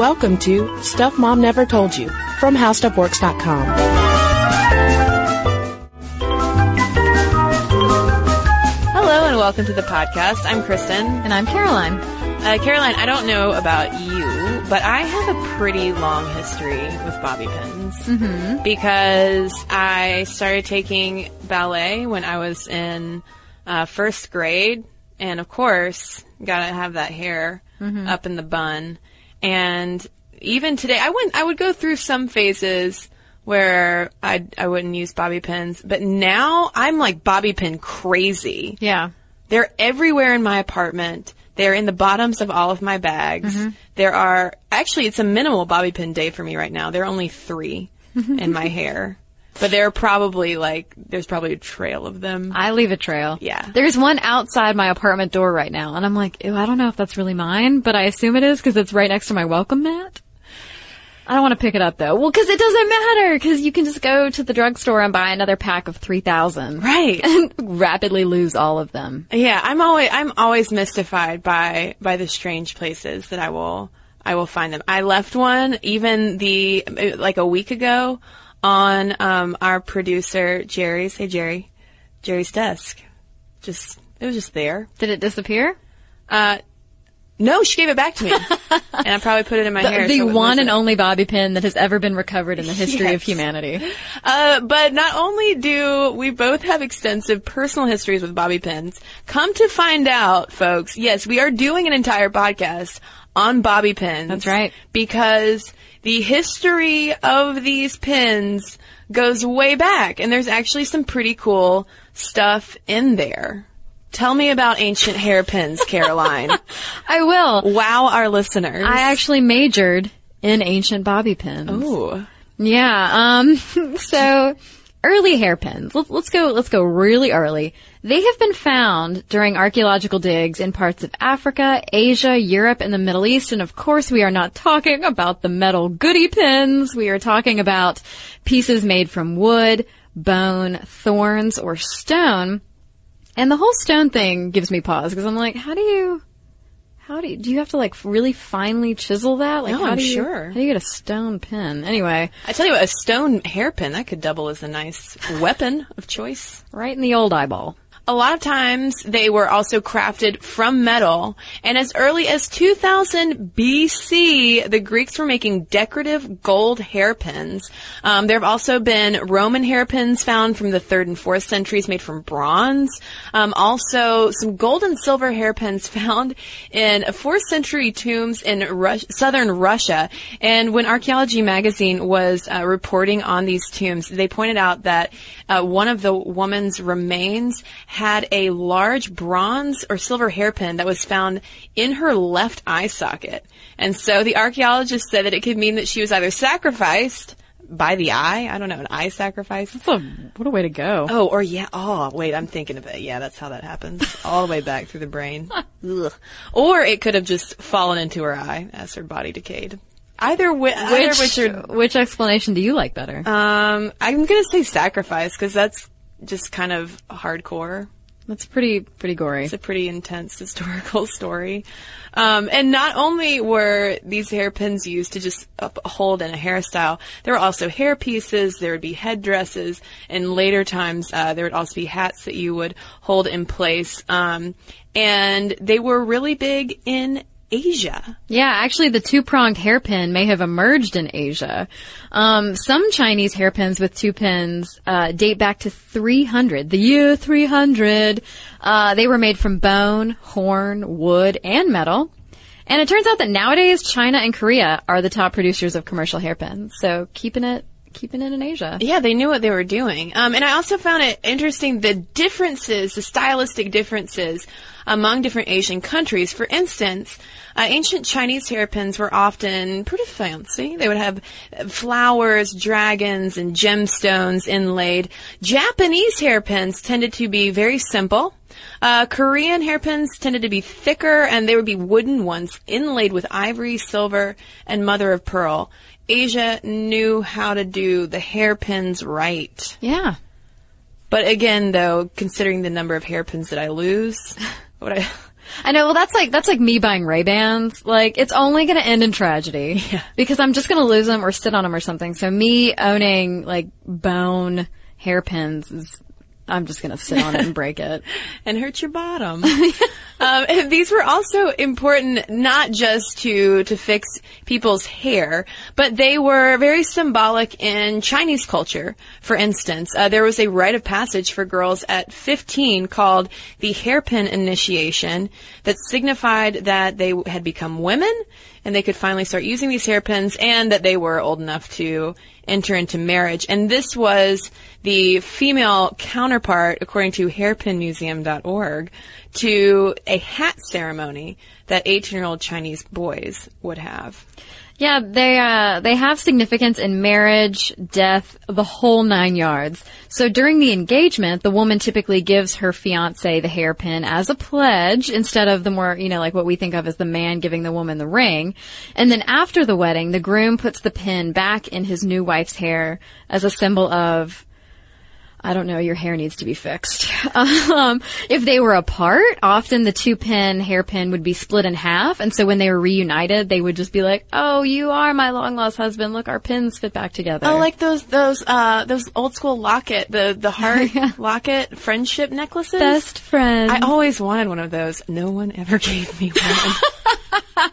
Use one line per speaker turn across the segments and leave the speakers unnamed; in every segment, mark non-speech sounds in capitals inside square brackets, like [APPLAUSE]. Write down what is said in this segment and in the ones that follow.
Welcome to Stuff Mom Never Told You from HowStuffWorks.com.
Hello and welcome to the podcast. I'm Cristen.
And I'm Caroline.
Uh, Caroline, I don't know about you, but I have a pretty long history with bobby pins. Mm-hmm. Because I started taking ballet when I was in uh, first grade. And of course, gotta have that hair up in the bun. And even today, I went, I would go through some phases where I I wouldn't use bobby pins, but now I'm like bobby pin crazy.
Yeah.
They're everywhere in my apartment. They're in the bottoms of all of my bags. Mm-hmm. There are actually it's a minimal bobby pin day for me right now. There are only three [LAUGHS] in my hair, but there are probably like there's probably a trail of them.
I leave a trail.
Yeah.
There's one outside my apartment door right now, and I'm like, ew, I don't know if that's really mine, but I assume it is because it's right next to my welcome mat. I don't want to pick it up though. Well, because it doesn't matter, because you can just go to the drugstore and buy another pack of 3,000.
Right.
And [LAUGHS] rapidly lose all of them.
Yeah, I'm always I'm always mystified by by the strange places that I will I will find them. I left one even the like a week ago on um, our producer Jerry's. Hey Jerry, Jerry's desk. Just it was just there.
Did it disappear?
Uh, no, she gave it back to me, [LAUGHS] and I probably put it in my hair.
the
so
one
wasn't-
and only bobby pin that has ever been recovered in the [LAUGHS] history of humanity.
Uh, but not only do we both have extensive personal histories with bobby pins, come to find out, folks, yes, we are doing an entire podcast on bobby pins.
That's right.
Because the history of these pins goes way back, and there's actually some pretty cool stuff in there. Tell me about ancient hairpins, Caroline. [LAUGHS]
I will.
wow our listeners.
I actually majored in ancient bobby pins.
Ooh.
Yeah. Um. [LAUGHS] So early hairpins. Let's let's go. Let's go really early. They have been found during archaeological digs in parts of Africa, Asia, Europe, and the Middle East. And of course, we are not talking about the metal goody pins. We are talking about pieces made from wood, bone, thorns, or stone. And the whole stone thing gives me pause because I'm like, how do you, how do you, do you have to like really finely chisel that? Like,
No,
how
I'm
do you,
sure.
How do you get a stone pin? Anyway,
I tell you what, a stone hairpin, that could double as a nice weapon of choice.
right in the old eyeball.
A lot of times they were also crafted from metal, and as early as 2000 BC, the Greeks were making decorative gold hairpins. Um, there have also been Roman hairpins found from the third and fourth centuries made from bronze. Um, also, some gold and silver hairpins [LAUGHS] found in fourth century tombs in southern Russia. And when Archaeology magazine was uh, reporting on these tombs, they pointed out that uh, one of the woman's remains had a large bronze or silver hairpin that was found in her left eye socket. And so the archaeologist said that it could mean that she was either sacrificed by the eye. I don't know, an eye sacrifice.
What a, what a way to go.
Oh, or yeah. Oh, wait, I'm thinking of it. Yeah, that's how that happens. [LAUGHS] All the way back through the brain. Or it could have just fallen into her eye as her body decayed. Either, wi- either
which,
which are,
which explanation do you like better?
um, I'm gonna say sacrifice because that's just kind of hardcore.
That's pretty, pretty gory.
It's a pretty intense historical [LAUGHS] story. Um, and not only were these hairpins used to just hold in a hairstyle, there were also hair pieces, there would be headdresses, and later times uh, there would also be hats that you would hold in place. Um, and they were really big in Asia.
Yeah, actually, the two-pronged hairpin may have emerged in Asia. Um, some Chinese hairpins with two pins uh, date back to 300, the year 300. Uh, they were made from bone, horn, wood, and metal. And it turns out that nowadays China and Korea are the top producers of commercial hairpins. So keeping it, keeping it in Asia.
Yeah, they knew what they were doing. Um, and I also found it interesting the differences, the stylistic differences among different Asian countries. For instance, uh, ancient Chinese hairpins were often pretty fancy. They would have flowers, dragons, and gemstones inlaid. Japanese hairpins tended to be very simple. Uh, Korean hairpins tended to be thicker, and they would be wooden ones inlaid with ivory, silver, and mother of pearl. Asia knew how to do the hairpins right.
Yeah.
But again, though, considering the number of hairpins that I lose, [LAUGHS] what I,
I know. Well, that's like that's like me buying Ray Bans. Like it's only going to end in tragedy [LAUGHS] because I'm just going to lose them or sit on them or something. So me owning like bone hairpins is. I'm just gonna sit on it and break it. [LAUGHS]
and hurt your bottom. [LAUGHS] um, and these were also important not just to to fix people's hair, but they were very symbolic in Chinese culture. For instance, uh, there was a rite of passage for girls at 15 called the hairpin initiation that signified that they had become women and they could finally start using these hairpins and that they were old enough to enter into marriage. And this was the female counterpart, according to hairpinmuseum.org, to a hat ceremony that 18 year old Chinese boys would have.
Yeah, they uh, they have significance in marriage, death, the whole nine yards. So during the engagement, the woman typically gives her fiance the hairpin as a pledge instead of the more, you know, like what we think of as the man giving the woman the ring. And then after the wedding, the groom puts the pin back in his new wife's hair as a symbol of I don't know, your hair needs to be fixed. [LAUGHS] Um, if they were apart, often the two pin hairpin would be split in half. And so when they were reunited, they would just be like, oh, you are my long lost husband. Look, our pins fit back together.
Oh, like those, those, uh, those old school locket, the, the heart [LAUGHS] locket friendship necklaces?
Best friend.
I always wanted one of those. No one ever [LAUGHS] gave me one.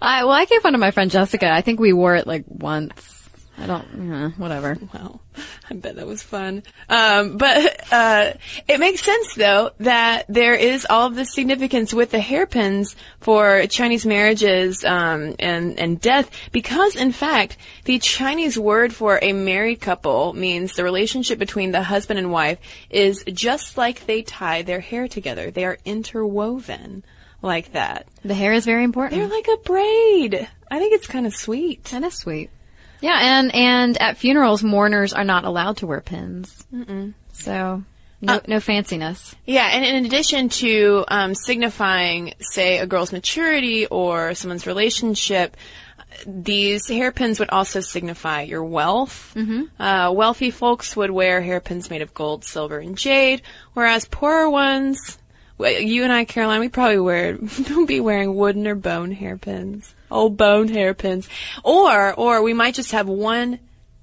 I, well, I gave one to my friend Jessica. I think we wore it like once. I don't, yeah, whatever.
Wow. [LAUGHS] I bet that was fun. Um, but, uh, it makes sense though that there is all of this significance with the hairpins for Chinese marriages, um, and, and death because in fact, the Chinese word for a married couple means the relationship between the husband and wife is just like they tie their hair together. They are interwoven like that.
The hair is very important.
They're like a braid. I think it's kind of sweet.
That is sweet. Yeah, and and at funerals, mourners are not allowed to wear pins. Mm-mm. So no, uh, no fanciness.
Yeah, and in addition to um, signifying, say, a girl's maturity or someone's relationship, these hairpins would also signify your wealth. Mm-hmm. Uh, wealthy folks would wear hairpins made of gold, silver, and jade, whereas poorer ones, you and I, Caroline, we probably wear [LAUGHS] don't be wearing wooden or bone hairpins. Oh, bone hairpins, or or we might just have one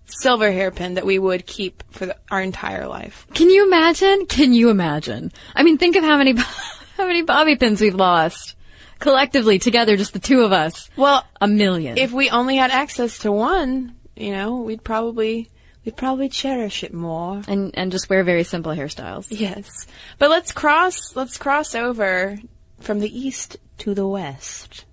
silver hairpin that we would keep for the, our entire life.
Can you imagine? Can you imagine? I mean, think of how many [LAUGHS] how many bobby pins we've lost collectively together, just the two of us.
Well,
a million.
If we only had access to one, you know, we'd probably we'd probably cherish it more
and and just wear very simple hairstyles.
Yes, but let's cross let's cross over from the east to the west.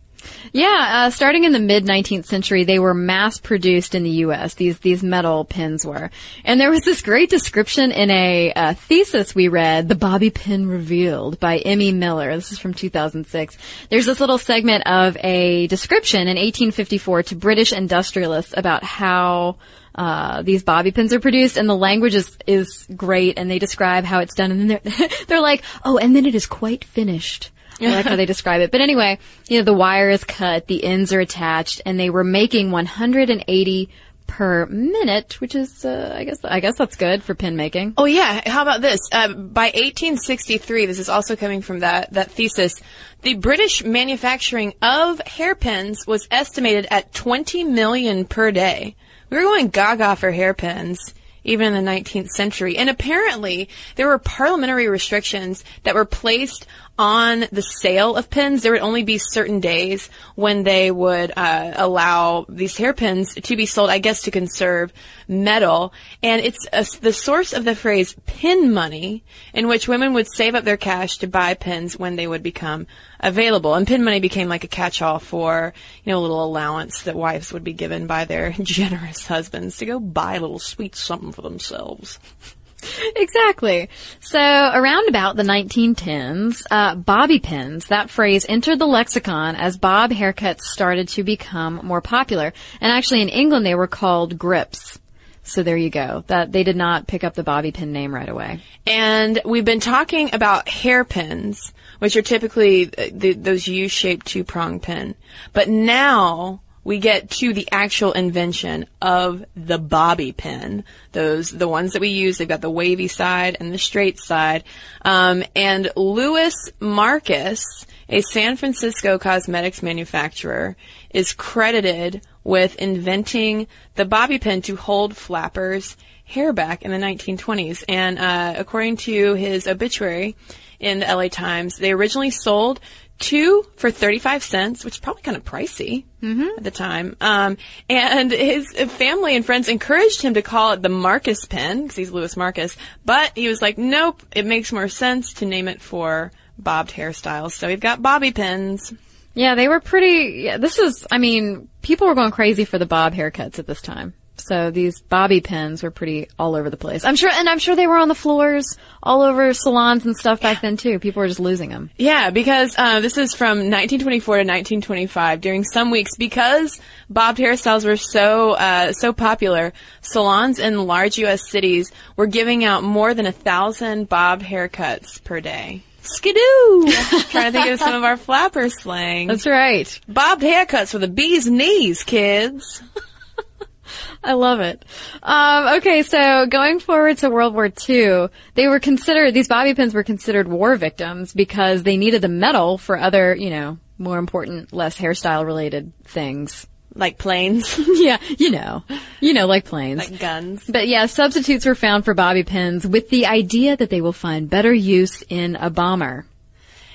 Yeah, uh, starting in the mid 19th century, they were mass produced in the U.S. These these metal pins were, and there was this great description in a uh, thesis we read, "The Bobby Pin Revealed" by M.E. Miller. This is from 2006. There's this little segment of a description in 1854 to British industrialists about how uh, these bobby pins are produced and the language is, is great and they describe how it's done and then they're, [LAUGHS] they're like, oh, and then it is quite finished. I like how they [LAUGHS] describe it. But anyway, you know, the wire is cut, the ends are attached, and they were making 180 per minute, which is, uh, I guess, I guess that's good for pin making.
Oh yeah. How about this? Uh, by 1863, this is also coming from that, that thesis, the British manufacturing of hairpins was estimated at 20 million per day. We were going gaga for hairpins even in the 19th century. And apparently, there were parliamentary restrictions that were placed on the sale of pins. There would only be certain days when they would uh, allow these hairpins to be sold, I guess, to conserve metal. And it's a, the source of the phrase pin money, in which women would save up their cash to buy pins when they would become available. And pin money became like a catch-all for, you know, a little allowance that wives would be given by their [LAUGHS] generous husbands to go buy a little sweet something for themselves. [LAUGHS]
Exactly. So around about the 1910s, uh, bobby pins, that phrase entered the lexicon as bob haircuts started to become more popular. And actually in England they were called grips. So there you go. That they did not pick up the bobby pin name right away.
And we've been talking about hairpins, which are typically the, those U-shaped two-prong pin. But now we get to the actual invention of the bobby pin. Those, the ones that we use, they've got the wavy side and the straight side. Um, and Louis Marcus a San Francisco cosmetics manufacturer, is credited with inventing the bobby pin to hold flappers' hair back in the 1920s. And uh, according to his obituary in the LA Times, they originally sold two for 35 cents, which is probably kind of pricey at the time. Um, and his family and friends encouraged him to call it the Marcus pin, because he's Louis Marcus, but he was like, nope, it makes more sense to name it for bobbed hairstyles. So we've got bobby pins.
Yeah, they were pretty. Yeah, this is. I mean, people were going crazy for the bob haircuts at this time. So these bobby pins were pretty all over the place. I'm sure, and I'm sure they were on the floors all over salons and stuff back then too. People were just losing them.
Yeah, because uh, this is from 1924 to 1925. During some weeks, because bobbed hairstyles were so uh, so popular, salons in large U.S. cities were giving out more than a thousand bobbed haircuts per day. Skidoo! [LAUGHS] Trying to think of some of our flapper slang.
That's right.
bobbed haircuts for the bee's knees, kids. [LAUGHS] [LAUGHS]
I love it. Um, okay, so going forward to World War II, they were considered, these bobby pins were considered war victims because they needed the metal for other, you know, more important, less hairstyle related things.
Like planes, [LAUGHS]
yeah, you know, you know, like planes.
like guns.
But yeah, substitutes were found for bobby pins with the idea that they will find better use in a bomber.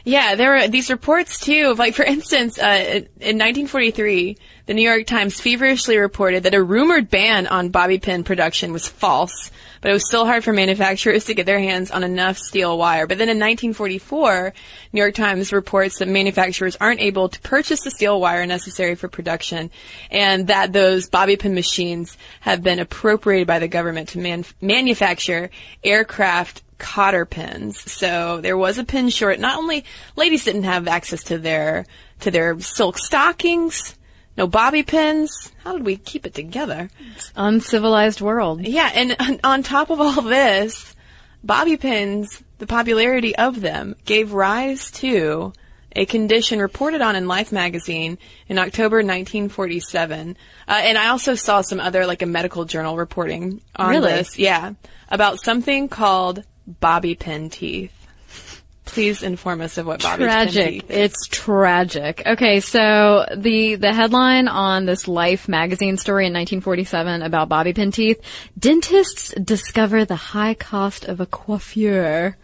Yeah, there were these reports too of like, for instance, uh, in 1943, the New York Times feverishly reported that a rumored ban on bobby pin production was false, but it was still hard for manufacturers to get their hands on enough steel wire. But then in 1944, New York Times reports that manufacturers aren't able to purchase the steel wire necessary for production, and that those bobby pin machines have been appropriated by the government to man- manufacture aircraft cotter pins. So there was a pin short. Not only ladies didn't have access to their to their silk stockings, no bobby pins. How did we keep it together?
Uncivilized world.
Yeah, and on- on top of all this, bobby pins, the popularity of them gave rise to a condition reported on in Life magazine in October 1947. Uh, and I also saw some other, like a medical journal reporting on
Really?
this. Yeah. About something called bobby pin teeth. Please inform us of what bobby pin
tragic.
teeth.
It's tragic. Okay, so the the headline on this Life magazine story in 1947 about bobby pin teeth: dentists discover the high cost of a coiffure.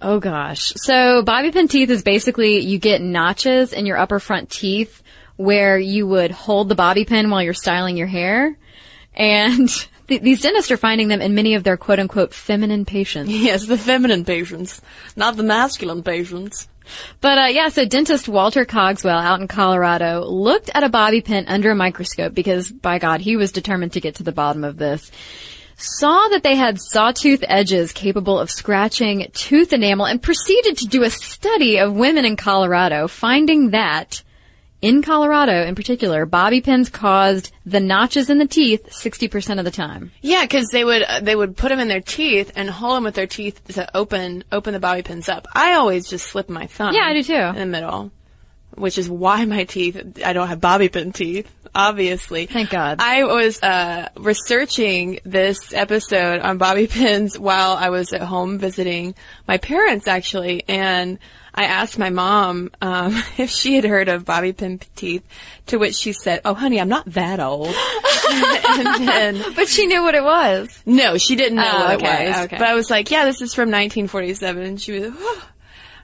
Oh gosh. So bobby pin teeth is basically you get notches in your upper front teeth where you would hold the bobby pin while you're styling your hair. And [LAUGHS] th- these dentists are finding them in many of their quote unquote feminine patients. [LAUGHS]
Yes, the feminine patients, not the masculine patients.
But uh, yeah, so dentist Walter Cogswell out in Colorado looked at a bobby pin under a microscope because, by God, he was determined to get to the bottom of this. Saw that they had sawtooth edges capable of scratching tooth enamel and proceeded to do a study of women in Colorado, finding that in Colorado in particular, bobby pins caused the notches in the teeth 60% of the time.
Yeah, because they would uh, they would put them in their teeth and hold them with their teeth to open open the bobby pins up. I always just slip my thumb.
Yeah, I do too.
In the middle, which is why my teeth I don't have bobby pin teeth. Obviously,
Thank God.
I was uh, researching this episode on bobby pins while I was at home visiting my parents, actually, and I asked my mom um, [LAUGHS] if she had heard of bobby pin teeth. To which she said, "Oh, honey, I'm not that old." [LAUGHS] and then
But she knew what it was.
no, she didn't know
Oh,
what
okay,
it was.
okay.
But I was like, yeah, this is from 1947. And she was, oh,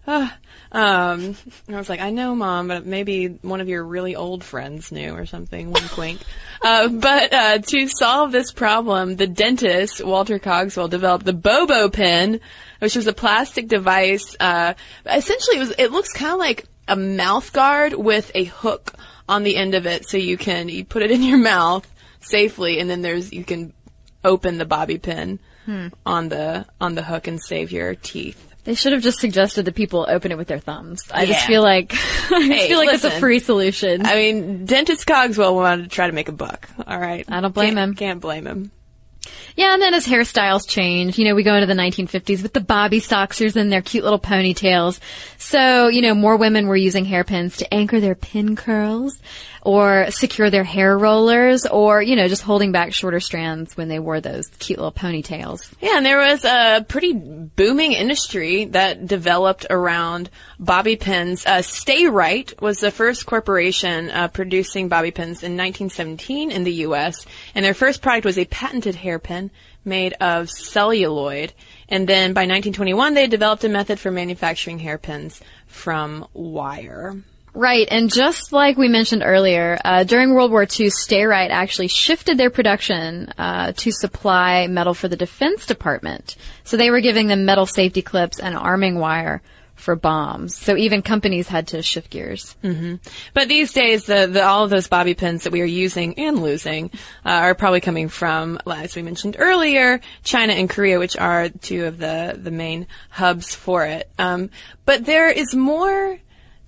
oh. Um, and I was like, I know, mom, but maybe one of your really old friends knew or something. Wink, wink. [LAUGHS] Uh, but uh, to solve this problem, the dentist Walter Cogswell developed the Bobo pen, which was a plastic device. Uh, essentially, it was. It looks kind of like a mouth guard with a hook on the end of it, so you can you put it in your mouth safely, and then there's you can open the bobby pin
Hmm.
on the on the hook and save your teeth.
They should have just suggested that people open it with their thumbs. I just feel like [LAUGHS] I just
Hey,
feel like it's a free solution.
I mean, dentist Cogswell wanted to try to make a buck. All right,
I don't blame
Can't-
him.
Can't blame him.
Yeah, and then as hairstyles change, you know, we go into the 1950s with the bobby soxers and their cute little ponytails. So, you know, more women were using hairpins to anchor their pin curls or secure their hair rollers or, you know, just holding back shorter strands when they wore those cute little ponytails.
Yeah, and there was a pretty booming industry that developed around bobby pins. Uh, Sta-Rite was the first corporation uh, producing bobby pins in 1917 in the U.S., and their first product was a patented hairpin made of celluloid. And then by 1921, they developed a method for manufacturing hairpins from wire.
Right, and just like we mentioned earlier, uh, during World War II, Sta-Rite actually shifted their production uh, to supply metal for the Defense Department. So they were giving them metal safety clips and arming wire for bombs. So even companies had to shift gears.
But these days, the, the all of those bobby pins that we are using and losing uh, are probably coming from, as we mentioned earlier, China and Korea, which are two of the the main hubs for it. Um, but there is more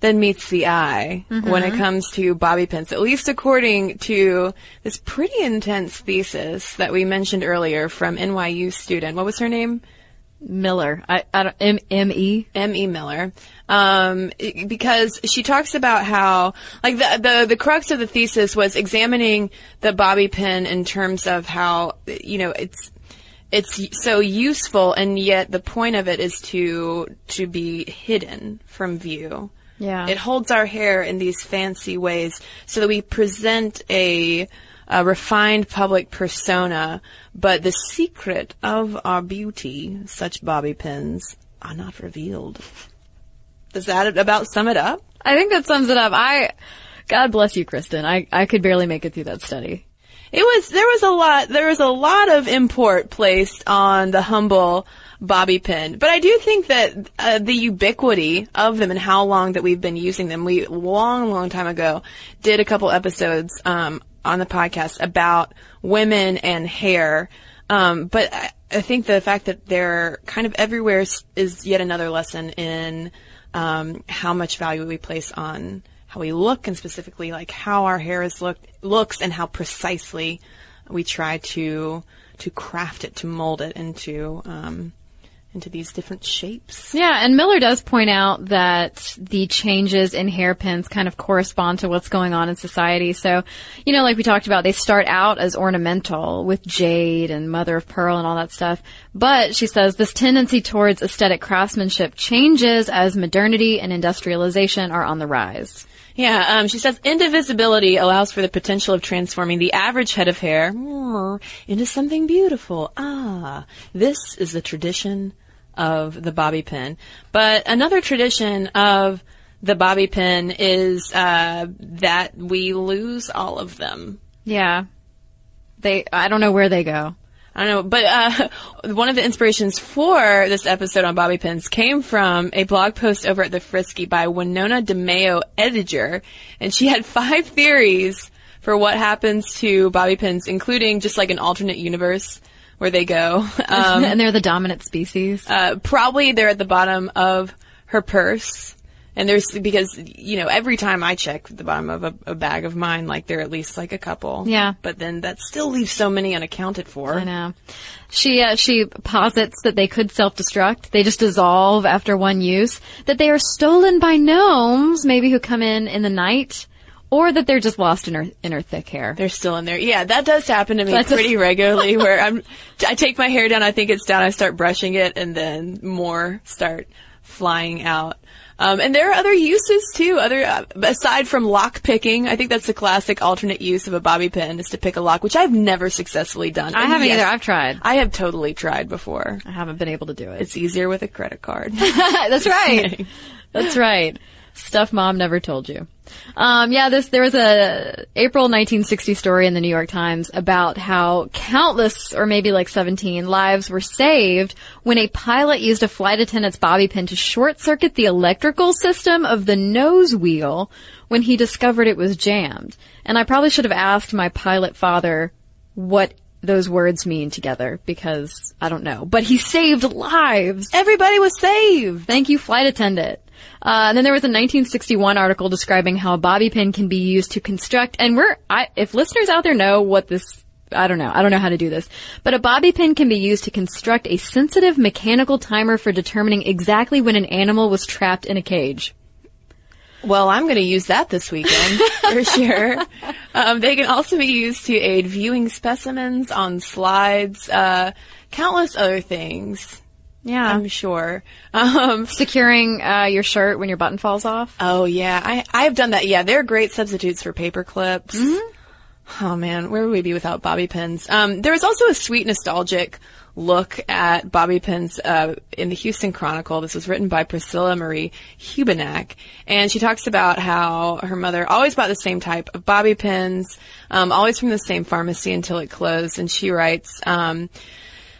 than meets the eye when it comes to bobby pins, at least according to this pretty intense thesis that we mentioned earlier from NYU student. What was her name?
Miller, I, I don't, M, M-E?
M.E. Miller, um, because she talks about how, like, the, the, the crux of the thesis was examining the bobby pin in terms of how, you know, it's, it's so useful and yet the point of it is to, to be hidden from view.
Yeah.
It holds our hair in these fancy ways so that we present a, a refined public persona, but the secret of our beauty, such bobby pins, are not revealed. Does that about sum it up?
I think that sums it up. I, God bless you, Cristen. I, I could barely make it through that study.
It was there was a lot there was a lot of import placed on the humble bobby pin, but I do think that uh, the ubiquity of them and how long that we've been using them. We long, long time ago did a couple episodes um, on the podcast about women and hair, um, but I, I think the fact that they're kind of everywhere is, yet another lesson in um, how much value we place on how we look and specifically like how our hair is look looks and how precisely we try to to craft it to mold it into um, into these different shapes.
Yeah, and Miller does point out that the changes in hairpins kind of correspond to what's going on in society. So, you know, like we talked about, they start out as ornamental with jade and mother of pearl and all that stuff. But she says this tendency towards aesthetic craftsmanship changes as modernity and industrialization are on the rise.
Yeah, um, she says indivisibility allows for the potential of transforming the average head of hair into something beautiful. Ah, this is the tradition of the bobby pin. But another tradition of the bobby pin is uh, that we lose all of them.
Yeah. They, I don't know where they go.
I don't know, but uh, [LAUGHS] one of the inspirations for this episode on bobby pins came from a blog post over at the Frisky by Winona DeMayo Ediger, and she had [LAUGHS] five theories for what happens to bobby pins, including just like an alternate universe where they go. [LAUGHS] Um,
and they're the dominant species.
uh, probably they're at the bottom of her purse. And there's, because, you know, every time I check the bottom of a, a bag of mine, like there are at least like a couple.
Yeah.
But then that still leaves so many unaccounted for.
I know. She uh, she posits that they could self-destruct. They just dissolve after one use. That they are stolen by gnomes, maybe who come in in the night, or that they're just lost in her in her thick hair.
They're still in there. Yeah, that does happen to me
That's a-
pretty regularly [LAUGHS] where I'm, I take my hair down, I think it's down, I start brushing it, and then more start flying out. Um, and there are other uses too, other, uh, aside from lock picking, I think that's the classic alternate use of a bobby pin is to pick a lock, which I've never successfully done.
I
And
haven't
yes,
either. I've tried.
I have totally tried before.
I haven't been able to do it.
It's easier with a credit card. [LAUGHS]
That's right. [LAUGHS] That's right. Stuff mom never told you. Um, yeah, this there was a April 1960 story in the New York Times about how countless, or maybe like 17, lives were saved when a pilot used a flight attendant's bobby pin to short circuit the electrical system of the nose wheel when he discovered it was jammed. And I probably should have asked my pilot father what those words mean together because I don't know. But he saved lives.
Everybody was saved.
Thank you, flight attendant. Uh, and then there was a 1961 article describing how a bobby pin can be used to construct, and we're, I, if listeners out there know what this I don't know. I don't know how to do this. But a bobby pin can be used to construct a sensitive mechanical timer for determining exactly when an animal was trapped in a cage.
Well, I'm going to use that this weekend [LAUGHS] for sure. Um, they can also be used to aid viewing specimens on slides, uh, countless other things.
Yeah.
I'm sure. Um,
Securing uh, your shirt when your button falls off.
oh yeah, I I've done that. Yeah, they're great substitutes for paper clips. Oh man, where would we be without bobby pins? Um, there was also a sweet nostalgic look at bobby pins uh, in the Houston Chronicle. This was written by Priscilla Marie Hubenak, and she talks about how her mother always bought the same type of bobby pins, um, always from the same pharmacy until it closed. And she writes. Um,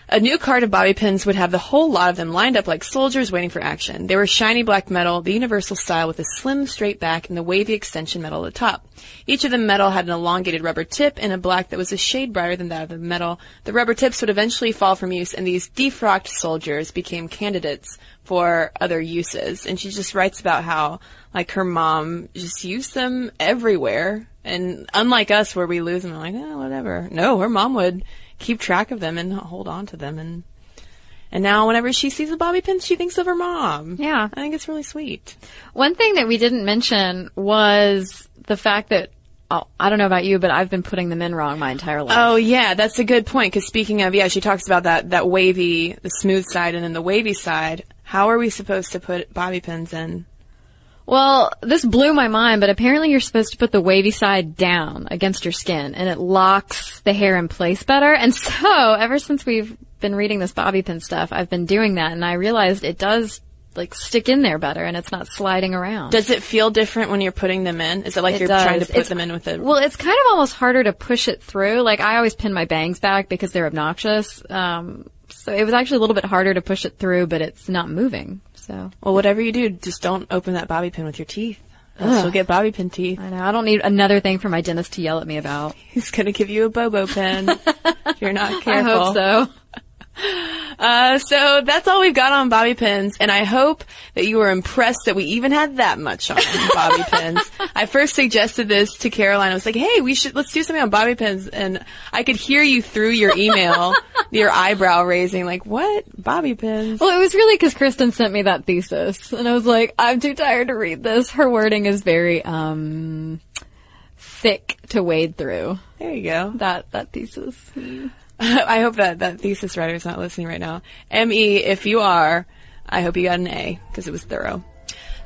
a new cart of bobby pins would have the whole lot of them lined up like soldiers waiting for action. They were shiny black metal, the universal style with a slim straight back and the wavy extension metal at the top. Each of the metal had an elongated rubber tip and a black that was a shade brighter than that of the metal. The rubber tips would eventually fall from use and these defrocked soldiers became candidates for other uses. And she just writes about how, like, her mom just used them everywhere. And unlike us where we lose them, like, eh, whatever. No, her mom would keep track of them and hold on to them and and now whenever she sees a bobby pin she thinks of her mom
Yeah.
i think it's really sweet
One thing that we didn't mention was the fact that oh, I don't know about you, but I've been putting them in wrong my entire life.
oh yeah that's a good point because speaking of yeah she talks about that that wavy the smooth side and then the wavy side how are we supposed to put bobby pins in
Well, this blew my mind, but apparently you're supposed to put the wavy side down against your skin and it locks the hair in place better. And [LAUGHS] so, ever since we've been reading this bobby pin stuff, I've been doing that and I realized it does like stick in there better and it's not sliding around.
does it feel different when you're putting them in is it like
It
you're trying to put
It's-
them in with a
Well, it's kind of almost harder to push it through. Like I always pin my bangs back because they're obnoxious. Um, so it was actually a little bit harder to push it through, but it's not moving. So
well whatever you do just don't open that bobby pin with your teeth else you'll get bobby pin teeth
I know I don't need another thing for my dentist to yell at me about. [LAUGHS]
he's gonna give you a bobo pin if [LAUGHS] you're not careful.
I hope so.
Uh, so that's all we've got on bobby pins, and I hope that you were impressed that we even had that much on [LAUGHS] bobby pins. I first suggested this to Caroline. I was like, "Hey, we should let's do something on bobby pins," and I could hear you through your email, [LAUGHS] your eyebrow raising, like, "What bobby pins?"
Well, it was really because Cristen sent me that thesis, and I was like, I'm too tired to read this. Her wording is very um thick to wade through.
There you go.
That that thesis. [LAUGHS]
I hope that that thesis writer is not listening right now. Me, if you are, I hope you got an A because it was thorough.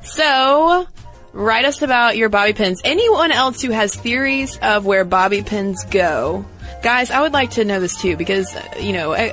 So, write us about your bobby pins. Anyone else who has theories of where bobby pins go, guys, I would like to know this too because you know, uh,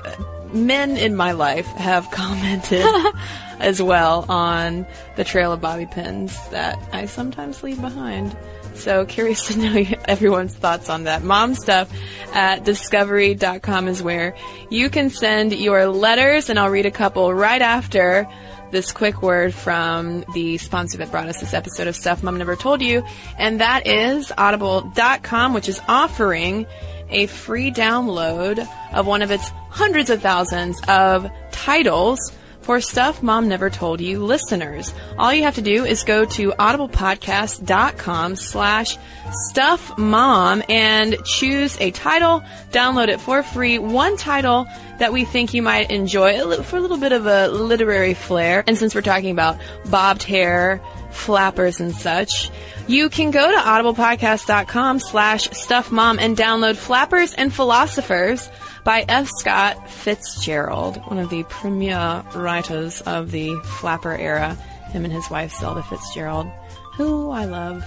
men in my life have [LAUGHS] commented [LAUGHS] as well on the trail of bobby pins that I sometimes leave behind. So curious to know [LAUGHS] everyone's thoughts on that. Mom stuff at discovery.com is where you can send your letters and I'll read a couple right after this quick word from the sponsor that brought us this episode of Stuff Mom Never Told You. And that is audible.com, which is offering a free download of one of its hundreds of thousands of titles for Stuff Mom Never Told You listeners. All you have to do is go to audiblepodcast.com slash stuff mom and choose a title, download it for free, one title that we think you might enjoy for a little bit of a literary flair. And since we're talking about bobbed hair, flappers and such, you can go to audiblepodcast.com slash stuffmom and download Flappers and Philosophers by F. Scott Fitzgerald, one of the premier writers of the flapper era, him and his wife Zelda Fitzgerald, who I love.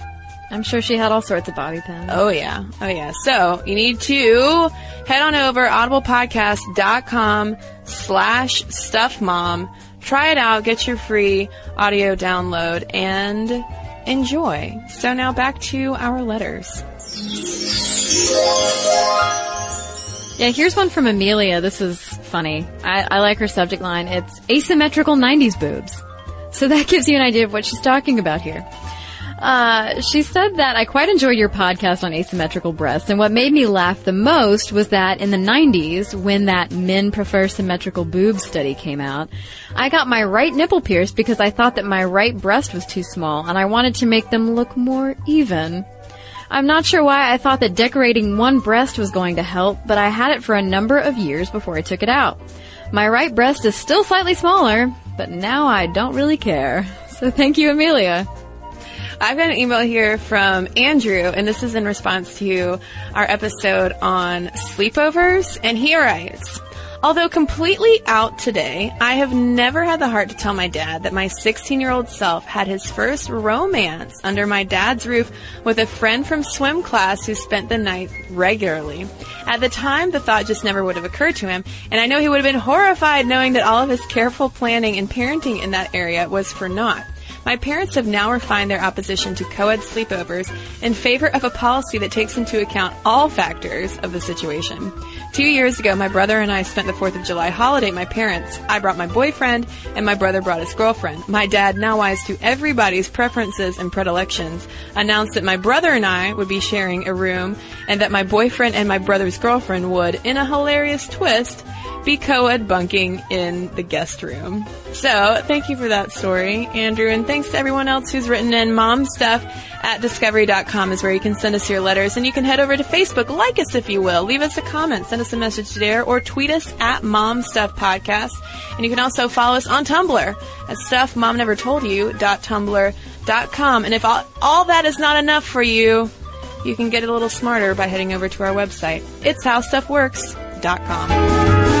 I'm sure she had all sorts of bobby pins.
Oh yeah. Oh yeah. So you need to head on over audiblepodcast.com slash stuffmom. Try it out, get your free audio download and enjoy. So now back to our letters.
Yeah, here's one from Amelia. This is funny. I, I like her subject line. It's asymmetrical 90s boobs. So that [LAUGHS] gives you an idea of what she's talking about here. Uh, she said that I quite enjoyed your podcast on asymmetrical breasts, and what made me laugh the most was that in the 90s, when that men prefer symmetrical boobs study came out, I got my right nipple pierced because I thought that my right breast was too small, and I wanted to make them look more even. I'm not sure why I thought that decorating one breast was going to help, but I had it for a number of years before I took it out. My right breast is still slightly smaller, but now I don't really care. [LAUGHS] So thank you, Amelia.
I've got an email here from Andrew, and this is in response to our episode on sleepovers. And he writes, Although completely out today, I have never had the heart to tell my dad that my 16 year old self had his first romance under my dad's roof with a friend from swim class who spent the night regularly. At the time, the thought just never would have occurred to him, and I know he would have been horrified knowing that all of his careful planning and parenting in that area was for naught. My parents have now refined their opposition to co-ed sleepovers in favor of a policy that takes into account all factors of the situation. Two years ago, my brother and I spent the 4th of July holiday at my parents. I brought my boyfriend, and my brother brought his girlfriend. My dad, now wise to everybody's preferences and predilections, announced that my brother and I would be sharing a room, and that my boyfriend and my brother's girlfriend would, in a hilarious twist, be co-ed bunking in the guest room. So, thank you for that story, Andrew, and thanks to everyone else who's written in. Mom stuff at discovery.com is where you can send us your letters, and you can head over to Facebook, like us if you will, leave us a comment, send us a message there, or tweet us at Mom Stuff Podcast. And you can also follow us on Tumblr at stuffmomnevertoldyou.tumblr.com. And if all, all that is not enough for you, you can get a little smarter by heading over to our website. It's howstuffworks.com.